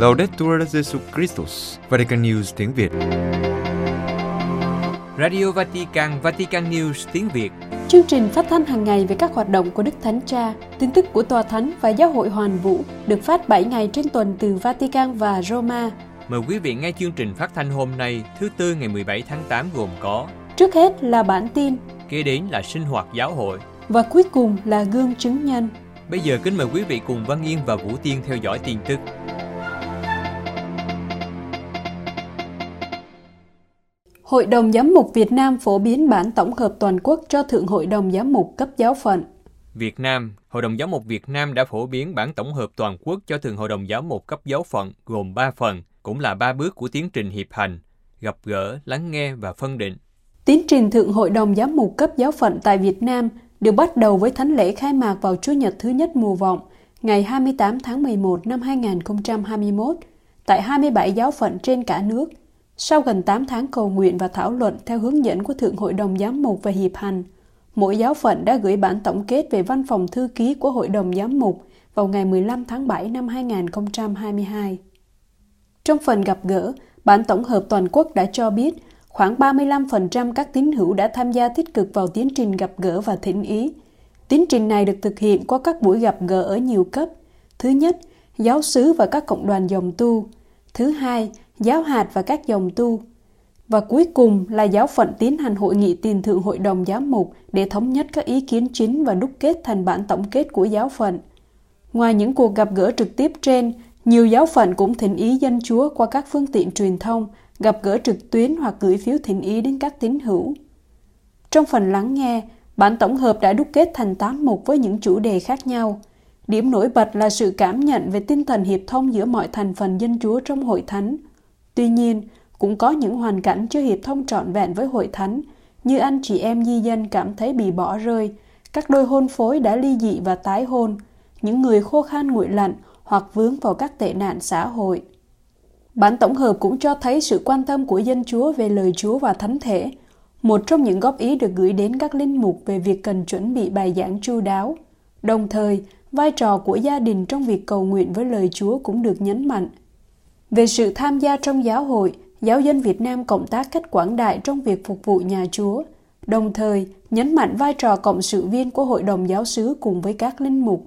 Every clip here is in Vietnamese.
Laudetur Jesu Christus, Vatican News tiếng Việt. Radio Vatican, Vatican News tiếng Việt. Chương trình phát thanh hàng ngày về các hoạt động của Đức Thánh Cha, tin tức của Tòa Thánh và Giáo hội Hoàn Vũ được phát 7 ngày trên tuần từ Vatican và Roma. Mời quý vị nghe chương trình phát thanh hôm nay, thứ Tư ngày 17 tháng 8 gồm có Trước hết là bản tin Kế đến là sinh hoạt giáo hội và cuối cùng là gương chứng nhân. Bây giờ kính mời quý vị cùng Văn Yên và Vũ Tiên theo dõi tin tức. Hội đồng Giám mục Việt Nam phổ biến bản tổng hợp toàn quốc cho Thượng Hội đồng Giám mục cấp giáo phận. Việt Nam, Hội đồng Giám mục Việt Nam đã phổ biến bản tổng hợp toàn quốc cho Thượng Hội đồng Giám mục cấp giáo phận gồm 3 phần, cũng là ba bước của tiến trình hiệp hành, gặp gỡ, lắng nghe và phân định. Tiến trình Thượng Hội đồng Giám mục cấp giáo phận tại Việt Nam được bắt đầu với thánh lễ khai mạc vào Chủ nhật thứ nhất mùa vọng, ngày 28 tháng 11 năm 2021, tại 27 giáo phận trên cả nước. Sau gần 8 tháng cầu nguyện và thảo luận theo hướng dẫn của Thượng Hội đồng Giám mục về hiệp hành, mỗi giáo phận đã gửi bản tổng kết về văn phòng thư ký của Hội đồng Giám mục vào ngày 15 tháng 7 năm 2022. Trong phần gặp gỡ, bản tổng hợp toàn quốc đã cho biết khoảng 35% các tín hữu đã tham gia tích cực vào tiến trình gặp gỡ và thỉnh ý. Tiến trình này được thực hiện qua các buổi gặp gỡ ở nhiều cấp. Thứ nhất, giáo sứ và các cộng đoàn dòng tu. Thứ hai, giáo hạt và các dòng tu. Và cuối cùng là giáo phận tiến hành hội nghị tiền thượng hội đồng giám mục để thống nhất các ý kiến chính và đúc kết thành bản tổng kết của giáo phận. Ngoài những cuộc gặp gỡ trực tiếp trên, nhiều giáo phận cũng thỉnh ý dân Chúa qua các phương tiện truyền thông, gặp gỡ trực tuyến hoặc gửi phiếu thỉnh ý đến các tín hữu. Trong phần lắng nghe, bản tổng hợp đã đúc kết thành 8 mục với những chủ đề khác nhau. Điểm nổi bật là sự cảm nhận về tinh thần hiệp thông giữa mọi thành phần dân Chúa trong hội thánh. Tuy nhiên, cũng có những hoàn cảnh chưa hiệp thông trọn vẹn với hội thánh, như anh chị em di dân cảm thấy bị bỏ rơi, các đôi hôn phối đã ly dị và tái hôn, những người khô khan nguội lạnh hoặc vướng vào các tệ nạn xã hội. Bản tổng hợp cũng cho thấy sự quan tâm của dân Chúa về lời Chúa và thánh thể, một trong những góp ý được gửi đến các linh mục về việc cần chuẩn bị bài giảng chu đáo. Đồng thời, vai trò của gia đình trong việc cầu nguyện với lời Chúa cũng được nhấn mạnh. Về sự tham gia trong giáo hội, giáo dân Việt Nam cộng tác cách quảng đại trong việc phục vụ nhà Chúa, đồng thời nhấn mạnh vai trò cộng sự viên của Hội đồng Giáo sứ cùng với các linh mục.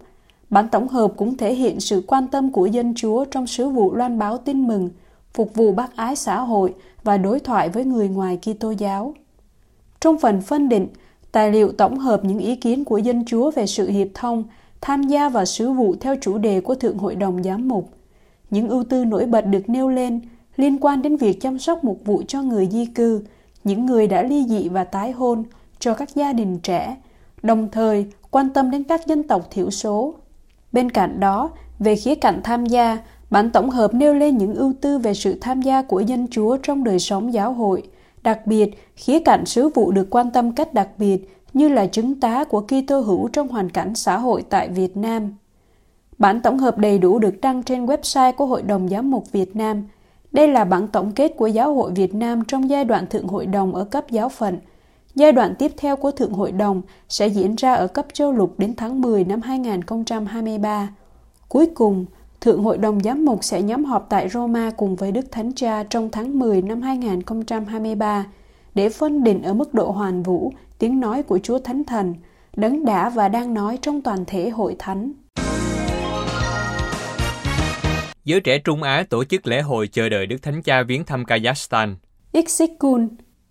Bản tổng hợp cũng thể hiện sự quan tâm của dân Chúa trong sứ vụ loan báo tin mừng, phục vụ bác ái xã hội và đối thoại với người ngoài Kitô giáo. Trong phần phân định, tài liệu tổng hợp những ý kiến của dân Chúa về sự hiệp thông, tham gia vào sứ vụ theo chủ đề của Thượng Hội đồng Giám mục. Những ưu tư nổi bật được nêu lên liên quan đến việc chăm sóc một vụ cho người di cư, những người đã ly dị và tái hôn, cho các gia đình trẻ, đồng thời quan tâm đến các dân tộc thiểu số. Bên cạnh đó, về khía cạnh tham gia, bản tổng hợp nêu lên những ưu tư về sự tham gia của dân Chúa trong đời sống giáo hội, đặc biệt khía cạnh sứ vụ được quan tâm cách đặc biệt như là chứng tá của Kitô hữu trong hoàn cảnh xã hội tại Việt Nam. Bản tổng hợp đầy đủ được đăng trên website của Hội đồng Giám mục Việt Nam. Đây là bản tổng kết của Giáo hội Việt Nam trong giai đoạn Thượng Hội đồng ở cấp giáo phận. Giai đoạn tiếp theo của Thượng Hội đồng sẽ diễn ra ở cấp châu lục đến tháng 10 năm 2023. Cuối cùng, Thượng Hội đồng Giám mục sẽ nhóm họp tại Roma cùng với Đức Thánh Cha trong tháng 10 năm 2023 để phân định ở mức độ hoàn vũ tiếng nói của Chúa Thánh Thần, đấng đã và đang nói trong toàn thể hội thánh. Giới trẻ Trung Á tổ chức lễ hội chờ đợi Đức Thánh Cha viếng thăm Kazakhstan. Iksikun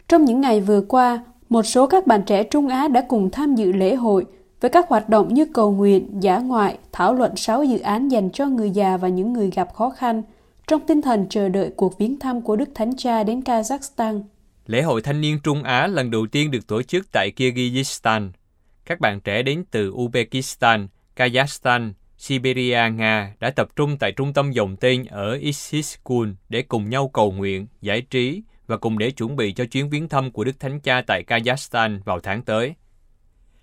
Trong những ngày vừa qua, một số các bạn trẻ Trung Á đã cùng tham dự lễ hội với các hoạt động như cầu nguyện, giả ngoại, thảo luận 6 dự án dành cho người già và những người gặp khó khăn, trong tinh thần chờ đợi cuộc viếng thăm của Đức Thánh Cha đến Kazakhstan. Lễ hội thanh niên Trung Á lần đầu tiên được tổ chức tại Kyrgyzstan. Các bạn trẻ đến từ Uzbekistan, Kazakhstan, Siberia, Nga đã tập trung tại trung tâm dòng tên ở Isiskun để cùng nhau cầu nguyện, giải trí và cùng để chuẩn bị cho chuyến viếng thăm của Đức Thánh Cha tại Kazakhstan vào tháng tới.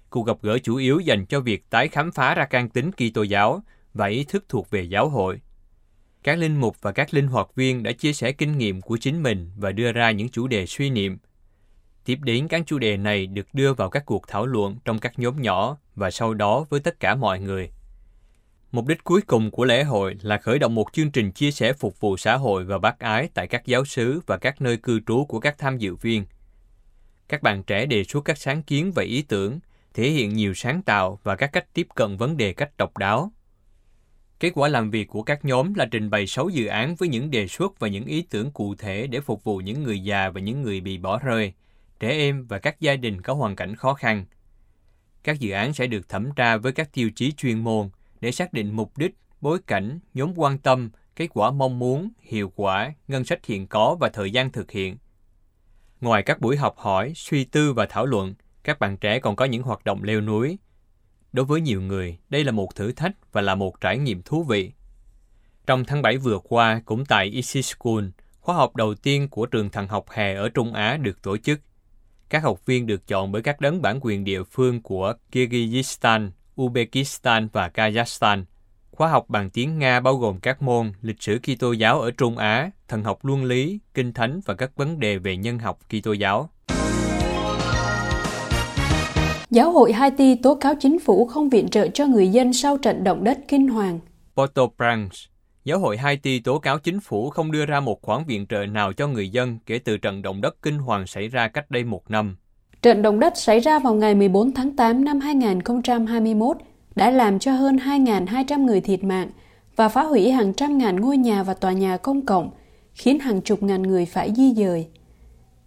Cuộc gặp gỡ chủ yếu dành cho việc tái khám phá ra căn tính Kitô giáo và ý thức thuộc về giáo hội. Các linh mục và các linh hoạt viên đã chia sẻ kinh nghiệm của chính mình và đưa ra những chủ đề suy niệm. Tiếp đến các chủ đề này được đưa vào các cuộc thảo luận trong các nhóm nhỏ và sau đó với tất cả mọi người. Mục đích cuối cùng của lễ hội là khởi động một chương trình chia sẻ phục vụ xã hội và bác ái tại các giáo xứ và các nơi cư trú của các tham dự viên. Các bạn trẻ đề xuất các sáng kiến và ý tưởng, thể hiện nhiều sáng tạo và các cách tiếp cận vấn đề cách độc đáo. Kết quả làm việc của các nhóm là trình bày 6 dự án với những đề xuất và những ý tưởng cụ thể để phục vụ những người già và những người bị bỏ rơi, trẻ em và các gia đình có hoàn cảnh khó khăn. Các dự án sẽ được thẩm tra với các tiêu chí chuyên môn để xác định mục đích, bối cảnh, nhóm quan tâm, kết quả mong muốn, hiệu quả, ngân sách hiện có và thời gian thực hiện. Ngoài các buổi học hỏi, suy tư và thảo luận, các bạn trẻ còn có những hoạt động leo núi. Đối với nhiều người, đây là một thử thách và là một trải nghiệm thú vị. Trong tháng 7 vừa qua, cũng tại Easy School, khóa học đầu tiên của trường thần học hè ở Trung Á được tổ chức. Các học viên được chọn bởi các đấng bản quyền địa phương của Kyrgyzstan, Uzbekistan và Kazakhstan. Khóa học bằng tiếng Nga bao gồm các môn lịch sử Kitô giáo ở Trung Á, thần học luân lý, kinh thánh và các vấn đề về nhân học Kitô giáo. Giáo hội Haiti tố cáo chính phủ không viện trợ cho người dân sau trận động đất kinh hoàng. Port-au-Prince Giáo hội Haiti tố cáo chính phủ không đưa ra một khoản viện trợ nào cho người dân kể từ trận động đất kinh hoàng xảy ra cách đây một năm. Trận động đất xảy ra vào ngày 14 tháng 8 năm 2021 đã làm cho hơn 2.200 người thiệt mạng và phá hủy hàng trăm ngàn ngôi nhà và tòa nhà công cộng, khiến hàng chục ngàn người phải di dời.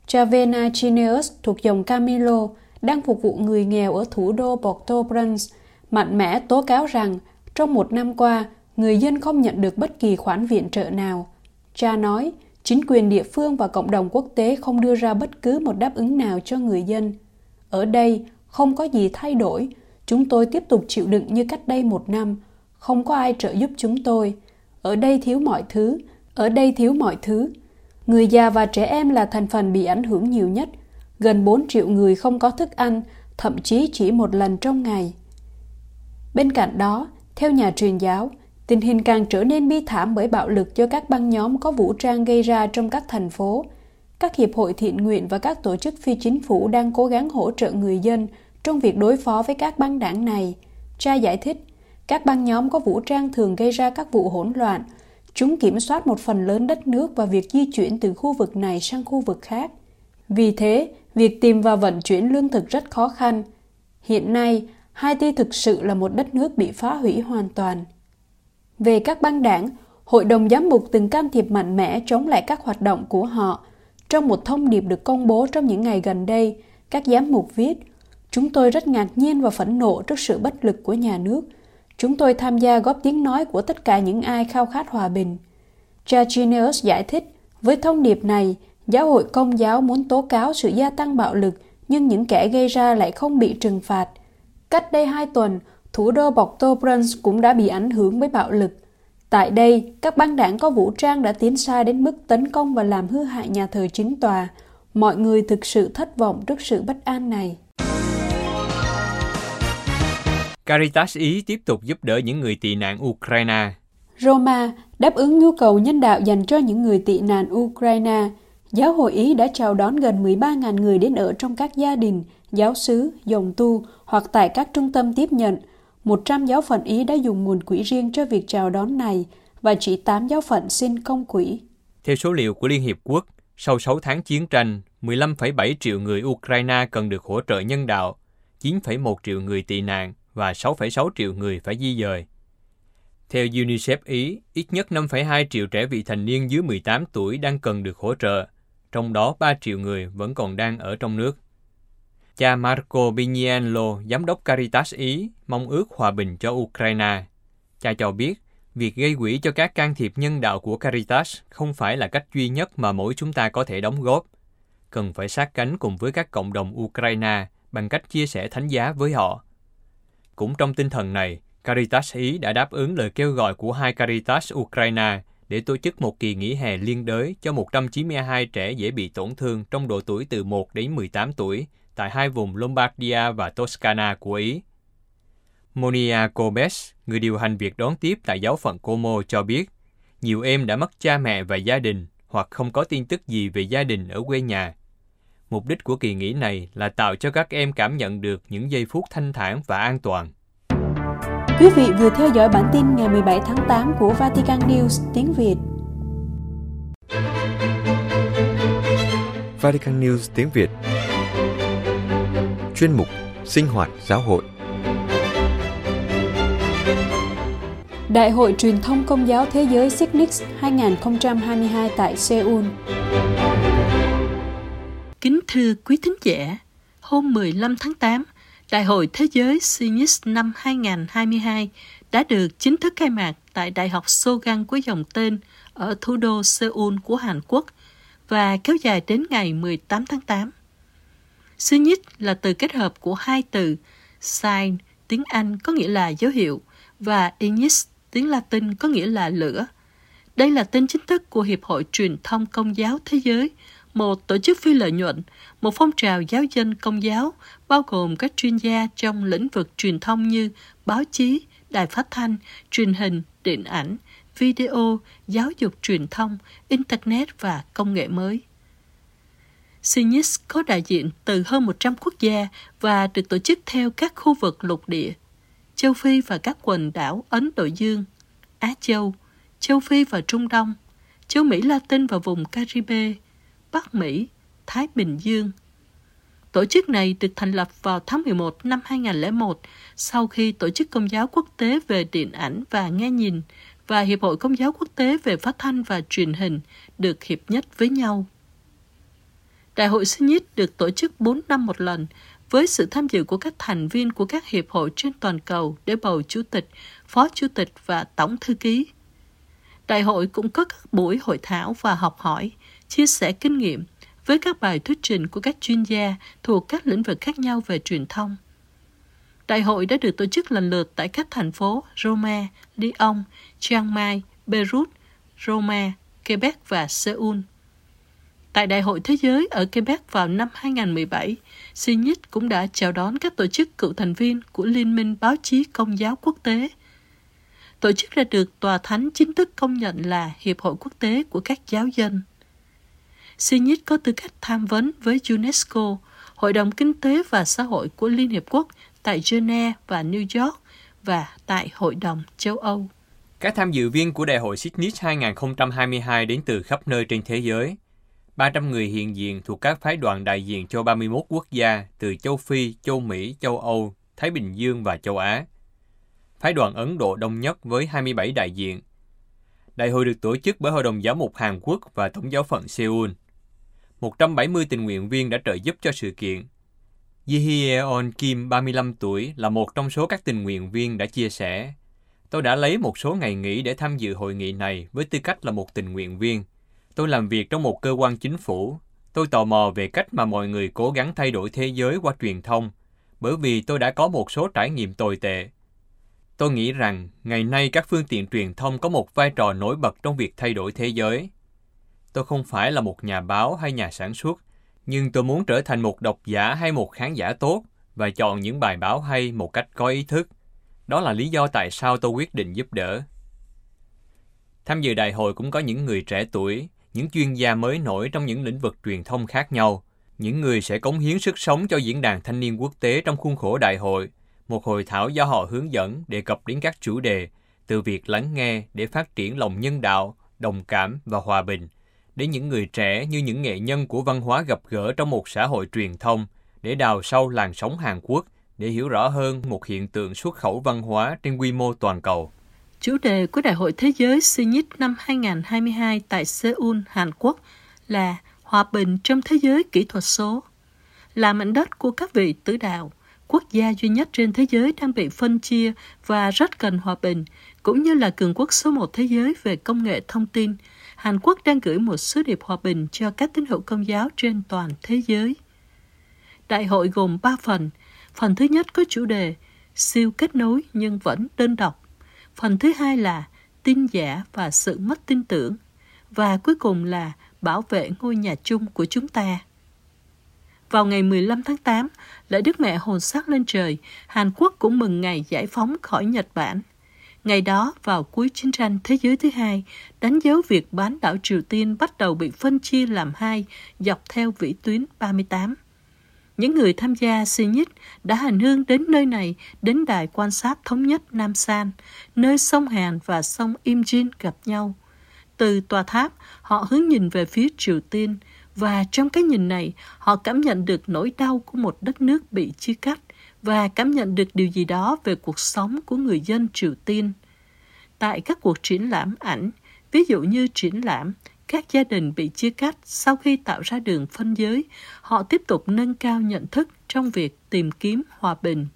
Chavena Chineus thuộc dòng Camilo đang phục vụ người nghèo ở thủ đô Port-au-Prince mạnh mẽ tố cáo rằng trong một năm qua, người dân không nhận được bất kỳ khoản viện trợ nào. Cha nói, chính quyền địa phương và cộng đồng quốc tế không đưa ra bất cứ một đáp ứng nào cho người dân. Ở đây, không có gì thay đổi. Chúng tôi tiếp tục chịu đựng như cách đây một năm. Không có ai trợ giúp chúng tôi. Ở đây thiếu mọi thứ. Ở đây thiếu mọi thứ. Người già và trẻ em là thành phần bị ảnh hưởng nhiều nhất. Gần 4 triệu người không có thức ăn, thậm chí chỉ một lần trong ngày. Bên cạnh đó, theo nhà truyền giáo, Tình hình càng trở nên bi thảm bởi bạo lực do các băng nhóm có vũ trang gây ra trong các thành phố. Các hiệp hội thiện nguyện và các tổ chức phi chính phủ đang cố gắng hỗ trợ người dân trong việc đối phó với các băng đảng này. Cha giải thích, các băng nhóm có vũ trang thường gây ra các vụ hỗn loạn. Chúng kiểm soát một phần lớn đất nước và việc di chuyển từ khu vực này sang khu vực khác. Vì thế, việc tìm và vận chuyển lương thực rất khó khăn. Hiện nay, Haiti thực sự là một đất nước bị phá hủy hoàn toàn. Về các băng đảng, Hội đồng Giám mục từng can thiệp mạnh mẽ chống lại các hoạt động của họ. Trong một thông điệp được công bố trong những ngày gần đây, các giám mục viết Chúng tôi rất ngạc nhiên và phẫn nộ trước sự bất lực của nhà nước. Chúng tôi tham gia góp tiếng nói của tất cả những ai khao khát hòa bình. Cha giải thích, với thông điệp này, giáo hội công giáo muốn tố cáo sự gia tăng bạo lực nhưng những kẻ gây ra lại không bị trừng phạt. Cách đây hai tuần, thủ đô Port-au-Prince cũng đã bị ảnh hưởng bởi bạo lực. Tại đây, các băng đảng có vũ trang đã tiến xa đến mức tấn công và làm hư hại nhà thờ chính tòa. Mọi người thực sự thất vọng trước sự bất an này. Caritas Ý tiếp tục giúp đỡ những người tị nạn Ukraine. Roma đáp ứng nhu cầu nhân đạo dành cho những người tị nạn Ukraine. Giáo hội Ý đã chào đón gần 13.000 người đến ở trong các gia đình, giáo xứ, dòng tu hoặc tại các trung tâm tiếp nhận – 100 giáo phận Ý đã dùng nguồn quỹ riêng cho việc chào đón này và chỉ 8 giáo phận xin công quỹ. Theo số liệu của Liên Hiệp Quốc, sau 6 tháng chiến tranh, 15,7 triệu người Ukraine cần được hỗ trợ nhân đạo, 9,1 triệu người tị nạn và 6,6 triệu người phải di dời. Theo UNICEF Ý, ít nhất 5,2 triệu trẻ vị thành niên dưới 18 tuổi đang cần được hỗ trợ, trong đó 3 triệu người vẫn còn đang ở trong nước. Cha Marco Bignello, giám đốc Caritas Ý, mong ước hòa bình cho Ukraine. Cha cho biết, việc gây quỹ cho các can thiệp nhân đạo của Caritas không phải là cách duy nhất mà mỗi chúng ta có thể đóng góp. Cần phải sát cánh cùng với các cộng đồng Ukraine bằng cách chia sẻ thánh giá với họ. Cũng trong tinh thần này, Caritas Ý đã đáp ứng lời kêu gọi của hai Caritas Ukraine để tổ chức một kỳ nghỉ hè liên đới cho 192 trẻ dễ bị tổn thương trong độ tuổi từ 1 đến 18 tuổi tại hai vùng Lombardia và Toscana của Ý. Monia Cobes, người điều hành việc đón tiếp tại giáo phận Como cho biết, nhiều em đã mất cha mẹ và gia đình hoặc không có tin tức gì về gia đình ở quê nhà. Mục đích của kỳ nghỉ này là tạo cho các em cảm nhận được những giây phút thanh thản và an toàn. Quý vị vừa theo dõi bản tin ngày 17 tháng 8 của Vatican News tiếng Việt. Vatican News tiếng Việt Chuyên mục Sinh hoạt giáo hội Đại hội truyền thông công giáo thế giới Signix 2022 tại Seoul Kính thưa quý thính giả, hôm 15 tháng 8, Đại hội Thế giới Signix năm 2022 đã được chính thức khai mạc tại Đại học Sogang của dòng tên ở thủ đô Seoul của Hàn Quốc và kéo dài đến ngày 18 tháng 8. Signix là từ kết hợp của hai từ sign tiếng Anh có nghĩa là dấu hiệu và ignis tiếng Latin có nghĩa là lửa. Đây là tên chính thức của Hiệp hội Truyền thông Công giáo Thế giới, một tổ chức phi lợi nhuận, một phong trào giáo dân công giáo bao gồm các chuyên gia trong lĩnh vực truyền thông như báo chí, đài phát thanh, truyền hình, điện ảnh, video, giáo dục truyền thông, Internet và công nghệ mới. CINIS có đại diện từ hơn 100 quốc gia và được tổ chức theo các khu vực lục địa, châu Phi và các quần đảo Ấn Độ Dương, Á Châu, châu Phi và Trung Đông, châu Mỹ Latin và vùng Caribe, Bắc Mỹ, Thái Bình Dương. Tổ chức này được thành lập vào tháng 11 năm 2001 sau khi Tổ chức Công giáo Quốc tế về điện ảnh và nghe nhìn và Hiệp hội Công giáo Quốc tế về phát thanh và truyền hình được hiệp nhất với nhau. Đại hội Synod được tổ chức 4 năm một lần với sự tham dự của các thành viên của các hiệp hội trên toàn cầu để bầu chủ tịch, phó chủ tịch và tổng thư ký. Đại hội cũng có các buổi hội thảo và học hỏi, chia sẻ kinh nghiệm với các bài thuyết trình của các chuyên gia thuộc các lĩnh vực khác nhau về truyền thông. Đại hội đã được tổ chức lần lượt tại các thành phố Roma, Lyon, Chiang Mai, Beirut, Roma, Quebec và Seoul. Tại Đại hội Thế giới ở Quebec vào năm 2017, Synod cũng đã chào đón các tổ chức cựu thành viên của Liên minh Báo chí Công giáo Quốc tế. Tổ chức đã được Tòa Thánh chính thức công nhận là Hiệp hội Quốc tế của các giáo dân. Synod có tư cách tham vấn với UNESCO, Hội đồng Kinh tế và Xã hội của Liên Hiệp Quốc tại Geneva và New York và tại Hội đồng châu Âu. Các tham dự viên của Đại hội Sydney 2022 đến từ khắp nơi trên thế giới. 300 người hiện diện thuộc các phái đoàn đại diện cho 31 quốc gia từ châu Phi, châu Mỹ, châu Âu, Thái Bình Dương và châu Á. Phái đoàn Ấn Độ đông nhất với 27 đại diện. Đại hội được tổ chức bởi Hội đồng Giáo mục Hàn Quốc và Tổng giáo phận Seoul. 170 tình nguyện viên đã trợ giúp cho sự kiện. Ji Kim, 35 tuổi, là một trong số các tình nguyện viên đã chia sẻ. Tôi đã lấy một số ngày nghỉ để tham dự hội nghị này với tư cách là một tình nguyện viên. Tôi làm việc trong một cơ quan chính phủ. Tôi tò mò về cách mà mọi người cố gắng thay đổi thế giới qua truyền thông, bởi vì tôi đã có một số trải nghiệm tồi tệ. Tôi nghĩ rằng ngày nay các phương tiện truyền thông có một vai trò nổi bật trong việc thay đổi thế giới. Tôi không phải là một nhà báo hay nhà sản xuất, nhưng tôi muốn trở thành một độc giả hay một khán giả tốt và chọn những bài báo hay một cách có ý thức. Đó là lý do tại sao tôi quyết định giúp đỡ. Tham dự đại hội cũng có những người trẻ tuổi, những chuyên gia mới nổi trong những lĩnh vực truyền thông khác nhau, những người sẽ cống hiến sức sống cho diễn đàn thanh niên quốc tế trong khuôn khổ đại hội, một hội thảo do họ hướng dẫn đề cập đến các chủ đề từ việc lắng nghe để phát triển lòng nhân đạo, đồng cảm và hòa bình, đến những người trẻ như những nghệ nhân của văn hóa gặp gỡ trong một xã hội truyền thông để đào sâu làn sóng Hàn Quốc để hiểu rõ hơn một hiện tượng xuất khẩu văn hóa trên quy mô toàn cầu. Chủ đề của Đại hội Thế giới Synit năm 2022 tại Seoul, Hàn Quốc là Hòa bình trong thế giới kỹ thuật số. Là mảnh đất của các vị tử đạo, quốc gia duy nhất trên thế giới đang bị phân chia và rất cần hòa bình, cũng như là cường quốc số một thế giới về công nghệ thông tin, Hàn Quốc đang gửi một sứ điệp hòa bình cho các tín hữu công giáo trên toàn thế giới. Đại hội gồm 3 phần. Phần thứ nhất có chủ đề siêu kết nối nhưng vẫn đơn độc. Phần thứ hai là tin giả và sự mất tin tưởng. Và cuối cùng là bảo vệ ngôi nhà chung của chúng ta. Vào ngày 15 tháng 8, lễ Đức Mẹ hồn sắc lên trời, Hàn Quốc cũng mừng ngày giải phóng khỏi Nhật Bản. Ngày đó, vào cuối chiến tranh Thế giới thứ hai, đánh dấu việc bán đảo Triều Tiên bắt đầu bị phân chia làm hai dọc theo vĩ tuyến 38 những người tham gia Sinit đã hành hương đến nơi này, đến đài quan sát thống nhất Nam San, nơi sông Hàn và sông Imjin gặp nhau. Từ tòa tháp, họ hướng nhìn về phía Triều Tiên, và trong cái nhìn này, họ cảm nhận được nỗi đau của một đất nước bị chia cắt và cảm nhận được điều gì đó về cuộc sống của người dân Triều Tiên. Tại các cuộc triển lãm ảnh, ví dụ như triển lãm các gia đình bị chia cắt sau khi tạo ra đường phân giới, họ tiếp tục nâng cao nhận thức trong việc tìm kiếm hòa bình.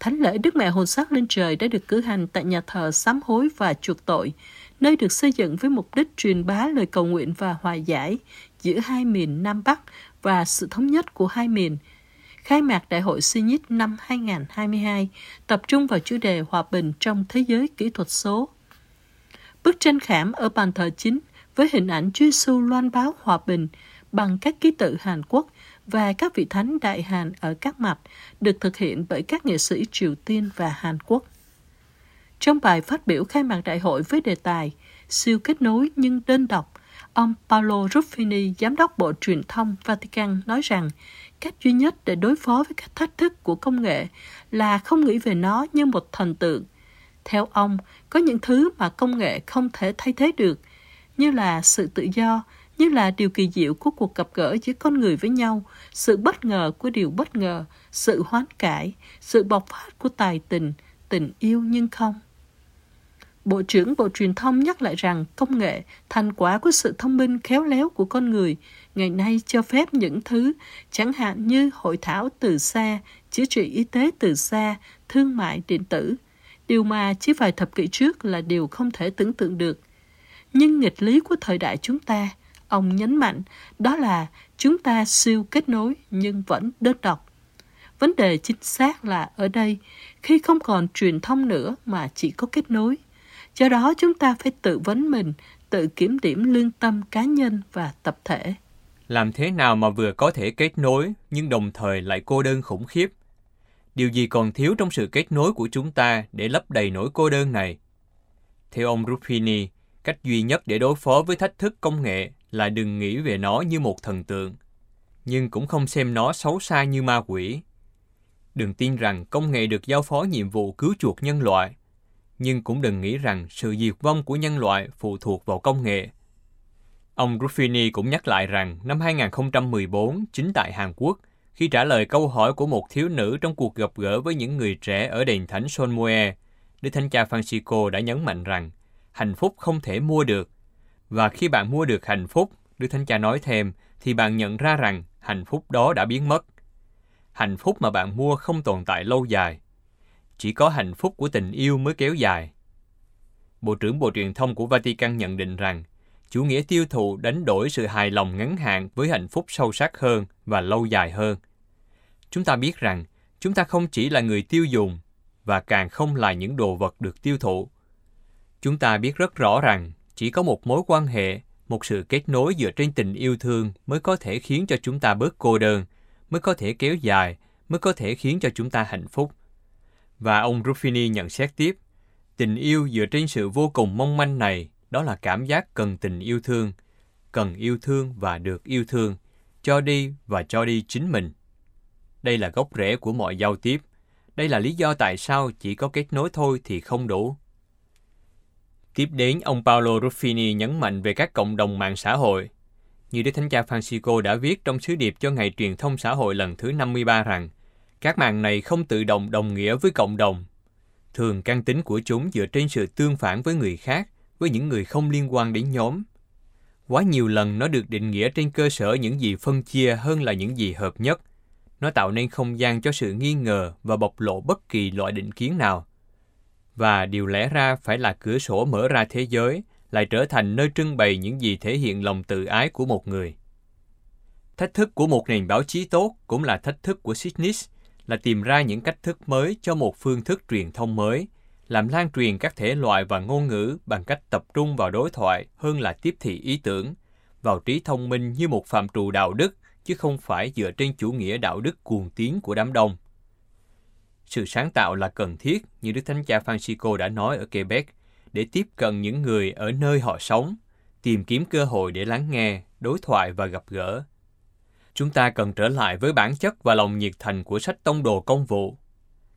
Thánh lễ Đức Mẹ Hồn Sắc lên trời đã được cử hành tại nhà thờ sám hối và chuộc tội, nơi được xây dựng với mục đích truyền bá lời cầu nguyện và hòa giải giữa hai miền Nam Bắc và sự thống nhất của hai miền. Khai mạc Đại hội Sinit năm 2022 tập trung vào chủ đề hòa bình trong thế giới kỹ thuật số. Bức tranh khảm ở bàn thờ chính với hình ảnh Chúa Giêsu loan báo hòa bình bằng các ký tự Hàn Quốc và các vị thánh đại Hàn ở các mặt được thực hiện bởi các nghệ sĩ Triều Tiên và Hàn Quốc. Trong bài phát biểu khai mạc đại hội với đề tài Siêu kết nối nhưng đơn độc, ông Paolo Ruffini, Giám đốc Bộ Truyền thông Vatican nói rằng cách duy nhất để đối phó với các thách thức của công nghệ là không nghĩ về nó như một thần tượng. Theo ông, có những thứ mà công nghệ không thể thay thế được, như là sự tự do, như là điều kỳ diệu của cuộc gặp gỡ giữa con người với nhau, sự bất ngờ của điều bất ngờ, sự hoán cải, sự bộc phát của tài tình, tình yêu nhưng không. Bộ trưởng Bộ Truyền thông nhắc lại rằng công nghệ, thành quả của sự thông minh khéo léo của con người, ngày nay cho phép những thứ chẳng hạn như hội thảo từ xa, chữa trị y tế từ xa, thương mại điện tử, điều mà chỉ vài thập kỷ trước là điều không thể tưởng tượng được. Nhưng nghịch lý của thời đại chúng ta, ông nhấn mạnh, đó là chúng ta siêu kết nối nhưng vẫn đơn độc. Vấn đề chính xác là ở đây, khi không còn truyền thông nữa mà chỉ có kết nối – Do đó chúng ta phải tự vấn mình, tự kiểm điểm lương tâm cá nhân và tập thể. Làm thế nào mà vừa có thể kết nối nhưng đồng thời lại cô đơn khủng khiếp? Điều gì còn thiếu trong sự kết nối của chúng ta để lấp đầy nỗi cô đơn này? Theo ông Ruffini, cách duy nhất để đối phó với thách thức công nghệ là đừng nghĩ về nó như một thần tượng, nhưng cũng không xem nó xấu xa như ma quỷ. Đừng tin rằng công nghệ được giao phó nhiệm vụ cứu chuộc nhân loại nhưng cũng đừng nghĩ rằng sự diệt vong của nhân loại phụ thuộc vào công nghệ. Ông Ruffini cũng nhắc lại rằng năm 2014, chính tại Hàn Quốc, khi trả lời câu hỏi của một thiếu nữ trong cuộc gặp gỡ với những người trẻ ở đền thánh Sonmue, Đức Thánh Cha Francisco đã nhấn mạnh rằng hạnh phúc không thể mua được. Và khi bạn mua được hạnh phúc, Đức Thánh Cha nói thêm, thì bạn nhận ra rằng hạnh phúc đó đã biến mất. Hạnh phúc mà bạn mua không tồn tại lâu dài chỉ có hạnh phúc của tình yêu mới kéo dài. Bộ trưởng Bộ Truyền thông của Vatican nhận định rằng, chủ nghĩa tiêu thụ đánh đổi sự hài lòng ngắn hạn với hạnh phúc sâu sắc hơn và lâu dài hơn. Chúng ta biết rằng, chúng ta không chỉ là người tiêu dùng và càng không là những đồ vật được tiêu thụ. Chúng ta biết rất rõ rằng, chỉ có một mối quan hệ, một sự kết nối dựa trên tình yêu thương mới có thể khiến cho chúng ta bớt cô đơn, mới có thể kéo dài, mới có thể khiến cho chúng ta hạnh phúc. Và ông Ruffini nhận xét tiếp, tình yêu dựa trên sự vô cùng mong manh này, đó là cảm giác cần tình yêu thương, cần yêu thương và được yêu thương, cho đi và cho đi chính mình. Đây là gốc rễ của mọi giao tiếp. Đây là lý do tại sao chỉ có kết nối thôi thì không đủ. Tiếp đến, ông Paolo Ruffini nhấn mạnh về các cộng đồng mạng xã hội. Như Đức Thánh Cha Francisco đã viết trong sứ điệp cho Ngày Truyền thông xã hội lần thứ 53 rằng, các mạng này không tự động đồng nghĩa với cộng đồng. Thường căn tính của chúng dựa trên sự tương phản với người khác, với những người không liên quan đến nhóm. Quá nhiều lần nó được định nghĩa trên cơ sở những gì phân chia hơn là những gì hợp nhất. Nó tạo nên không gian cho sự nghi ngờ và bộc lộ bất kỳ loại định kiến nào. Và điều lẽ ra phải là cửa sổ mở ra thế giới, lại trở thành nơi trưng bày những gì thể hiện lòng tự ái của một người. Thách thức của một nền báo chí tốt cũng là thách thức của Sydney là tìm ra những cách thức mới cho một phương thức truyền thông mới, làm lan truyền các thể loại và ngôn ngữ bằng cách tập trung vào đối thoại hơn là tiếp thị ý tưởng, vào trí thông minh như một phạm trù đạo đức, chứ không phải dựa trên chủ nghĩa đạo đức cuồng tiến của đám đông. Sự sáng tạo là cần thiết, như Đức Thánh Cha Francisco đã nói ở Quebec, để tiếp cận những người ở nơi họ sống, tìm kiếm cơ hội để lắng nghe, đối thoại và gặp gỡ. Chúng ta cần trở lại với bản chất và lòng nhiệt thành của sách tông đồ công vụ.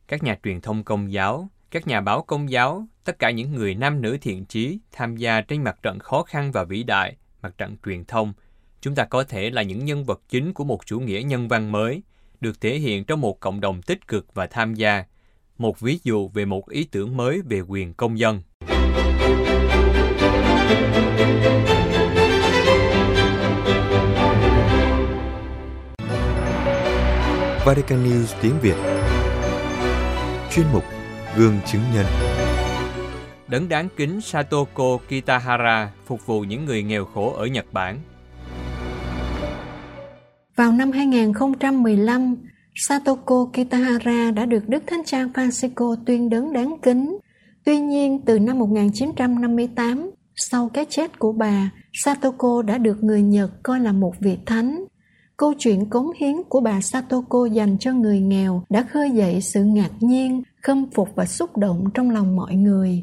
Các nhà truyền thông công giáo, các nhà báo công giáo, tất cả những người nam nữ thiện trí tham gia trên mặt trận khó khăn và vĩ đại, mặt trận truyền thông, chúng ta có thể là những nhân vật chính của một chủ nghĩa nhân văn mới, được thể hiện trong một cộng đồng tích cực và tham gia, một ví dụ về một ý tưởng mới về quyền công dân. Vatican News tiếng Việt Chuyên mục Gương chứng nhân Đấng đáng kính Satoko Kitahara phục vụ những người nghèo khổ ở Nhật Bản. Vào năm 2015, Satoko Kitahara đã được Đức Thánh Cha Francisco tuyên đấng đáng kính. Tuy nhiên, từ năm 1958, sau cái chết của bà, Satoko đã được người Nhật coi là một vị thánh. Câu chuyện cống hiến của bà Satoko dành cho người nghèo đã khơi dậy sự ngạc nhiên, khâm phục và xúc động trong lòng mọi người.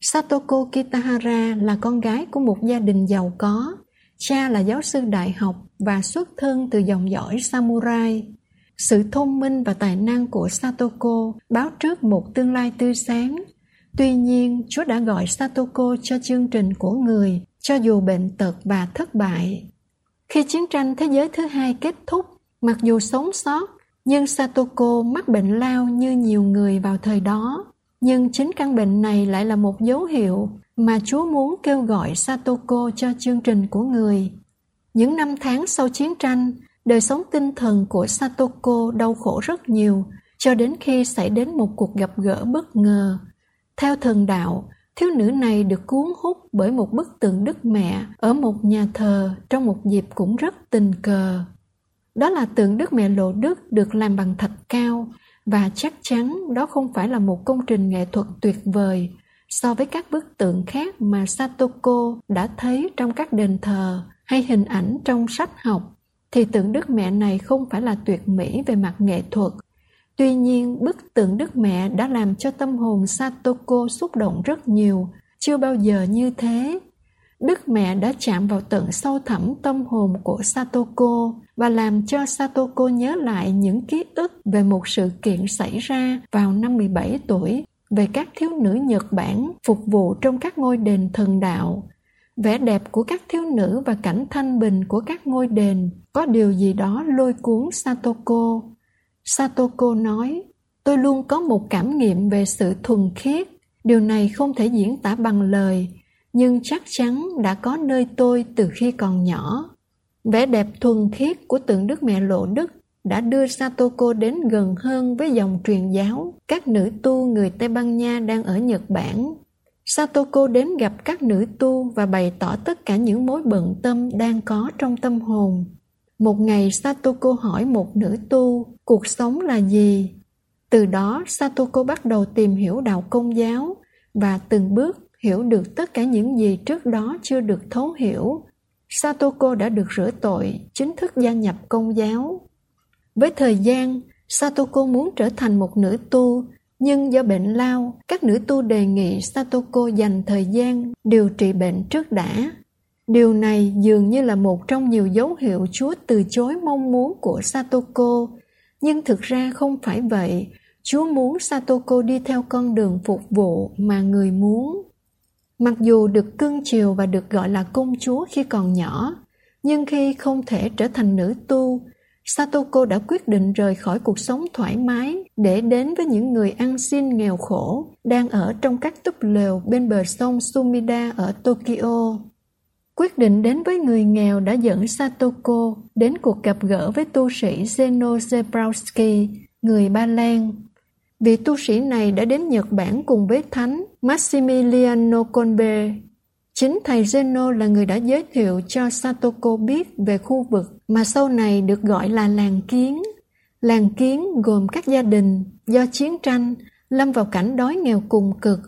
Satoko Kitahara là con gái của một gia đình giàu có. Cha là giáo sư đại học và xuất thân từ dòng dõi samurai. Sự thông minh và tài năng của Satoko báo trước một tương lai tươi sáng. Tuy nhiên, Chúa đã gọi Satoko cho chương trình của người, cho dù bệnh tật và thất bại. Khi chiến tranh thế giới thứ hai kết thúc, mặc dù sống sót, nhưng Satoko mắc bệnh lao như nhiều người vào thời đó. Nhưng chính căn bệnh này lại là một dấu hiệu mà Chúa muốn kêu gọi Satoko cho chương trình của người. Những năm tháng sau chiến tranh, đời sống tinh thần của Satoko đau khổ rất nhiều, cho đến khi xảy đến một cuộc gặp gỡ bất ngờ. Theo thần đạo, thiếu nữ này được cuốn hút bởi một bức tượng Đức Mẹ ở một nhà thờ trong một dịp cũng rất tình cờ. Đó là tượng Đức Mẹ Lộ Đức được làm bằng thạch cao và chắc chắn đó không phải là một công trình nghệ thuật tuyệt vời so với các bức tượng khác mà Satoko đã thấy trong các đền thờ hay hình ảnh trong sách học thì tượng Đức Mẹ này không phải là tuyệt mỹ về mặt nghệ thuật. Tuy nhiên, bức tượng Đức Mẹ đã làm cho tâm hồn Satoko xúc động rất nhiều, chưa bao giờ như thế. Đức Mẹ đã chạm vào tận sâu thẳm tâm hồn của Satoko và làm cho Satoko nhớ lại những ký ức về một sự kiện xảy ra vào năm 17 tuổi về các thiếu nữ Nhật Bản phục vụ trong các ngôi đền thần đạo. Vẻ đẹp của các thiếu nữ và cảnh thanh bình của các ngôi đền có điều gì đó lôi cuốn Satoko. Satoko nói, tôi luôn có một cảm nghiệm về sự thuần khiết. Điều này không thể diễn tả bằng lời, nhưng chắc chắn đã có nơi tôi từ khi còn nhỏ. Vẻ đẹp thuần khiết của tượng Đức Mẹ Lộ Đức đã đưa Satoko đến gần hơn với dòng truyền giáo các nữ tu người Tây Ban Nha đang ở Nhật Bản. Satoko đến gặp các nữ tu và bày tỏ tất cả những mối bận tâm đang có trong tâm hồn. Một ngày Satoko hỏi một nữ tu, cuộc sống là gì? Từ đó Satoko bắt đầu tìm hiểu đạo công giáo và từng bước hiểu được tất cả những gì trước đó chưa được thấu hiểu. Satoko đã được rửa tội, chính thức gia nhập công giáo. Với thời gian, Satoko muốn trở thành một nữ tu, nhưng do bệnh lao, các nữ tu đề nghị Satoko dành thời gian điều trị bệnh trước đã. Điều này dường như là một trong nhiều dấu hiệu Chúa từ chối mong muốn của Satoko, nhưng thực ra không phải vậy. Chúa muốn Satoko đi theo con đường phục vụ mà người muốn. Mặc dù được cưng chiều và được gọi là công chúa khi còn nhỏ, nhưng khi không thể trở thành nữ tu, Satoko đã quyết định rời khỏi cuộc sống thoải mái để đến với những người ăn xin nghèo khổ đang ở trong các túp lều bên bờ sông Sumida ở Tokyo. Quyết định đến với người nghèo đã dẫn Satoko đến cuộc gặp gỡ với tu sĩ Zeno Zebrowski, người Ba Lan. Vị tu sĩ này đã đến Nhật Bản cùng với Thánh Massimiliano Kolbe. Chính thầy Zeno là người đã giới thiệu cho Satoko biết về khu vực mà sau này được gọi là làng kiến. Làng kiến gồm các gia đình do chiến tranh lâm vào cảnh đói nghèo cùng cực.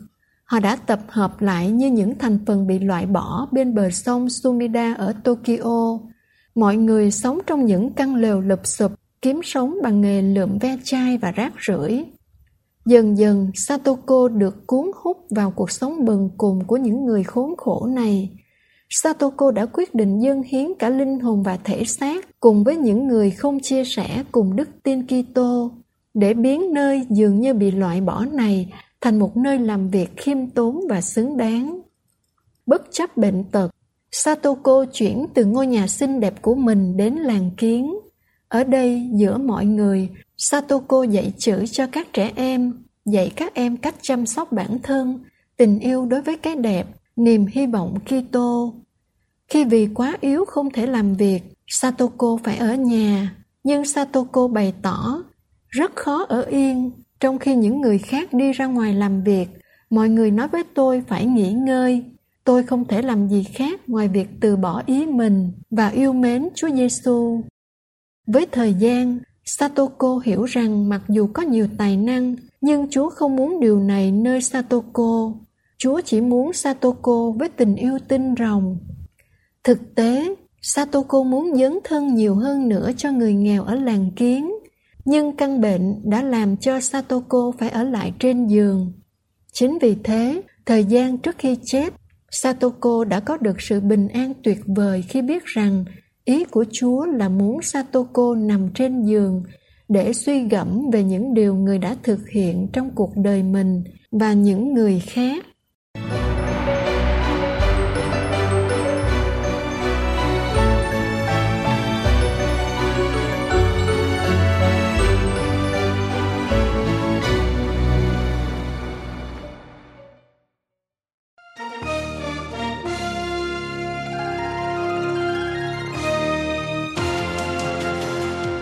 Họ đã tập hợp lại như những thành phần bị loại bỏ bên bờ sông Sumida ở Tokyo. Mọi người sống trong những căn lều lụp sụp, kiếm sống bằng nghề lượm ve chai và rác rưởi. Dần dần, Satoko được cuốn hút vào cuộc sống bần cùng của những người khốn khổ này. Satoko đã quyết định dâng hiến cả linh hồn và thể xác cùng với những người không chia sẻ cùng đức tin Kitô để biến nơi dường như bị loại bỏ này thành một nơi làm việc khiêm tốn và xứng đáng. Bất chấp bệnh tật, Satoko chuyển từ ngôi nhà xinh đẹp của mình đến làng kiến. Ở đây, giữa mọi người, Satoko dạy chữ cho các trẻ em, dạy các em cách chăm sóc bản thân, tình yêu đối với cái đẹp, niềm hy vọng Kitô. Khi vì quá yếu không thể làm việc, Satoko phải ở nhà, nhưng Satoko bày tỏ rất khó ở yên, trong khi những người khác đi ra ngoài làm việc, mọi người nói với tôi phải nghỉ ngơi. Tôi không thể làm gì khác ngoài việc từ bỏ ý mình và yêu mến Chúa Giêsu. Với thời gian, Satoko hiểu rằng mặc dù có nhiều tài năng, nhưng Chúa không muốn điều này nơi Satoko. Chúa chỉ muốn Satoko với tình yêu tinh rồng. Thực tế, Satoko muốn dấn thân nhiều hơn nữa cho người nghèo ở làng kiến, nhưng căn bệnh đã làm cho Satoko phải ở lại trên giường. Chính vì thế, thời gian trước khi chết, Satoko đã có được sự bình an tuyệt vời khi biết rằng ý của Chúa là muốn Satoko nằm trên giường để suy gẫm về những điều người đã thực hiện trong cuộc đời mình và những người khác.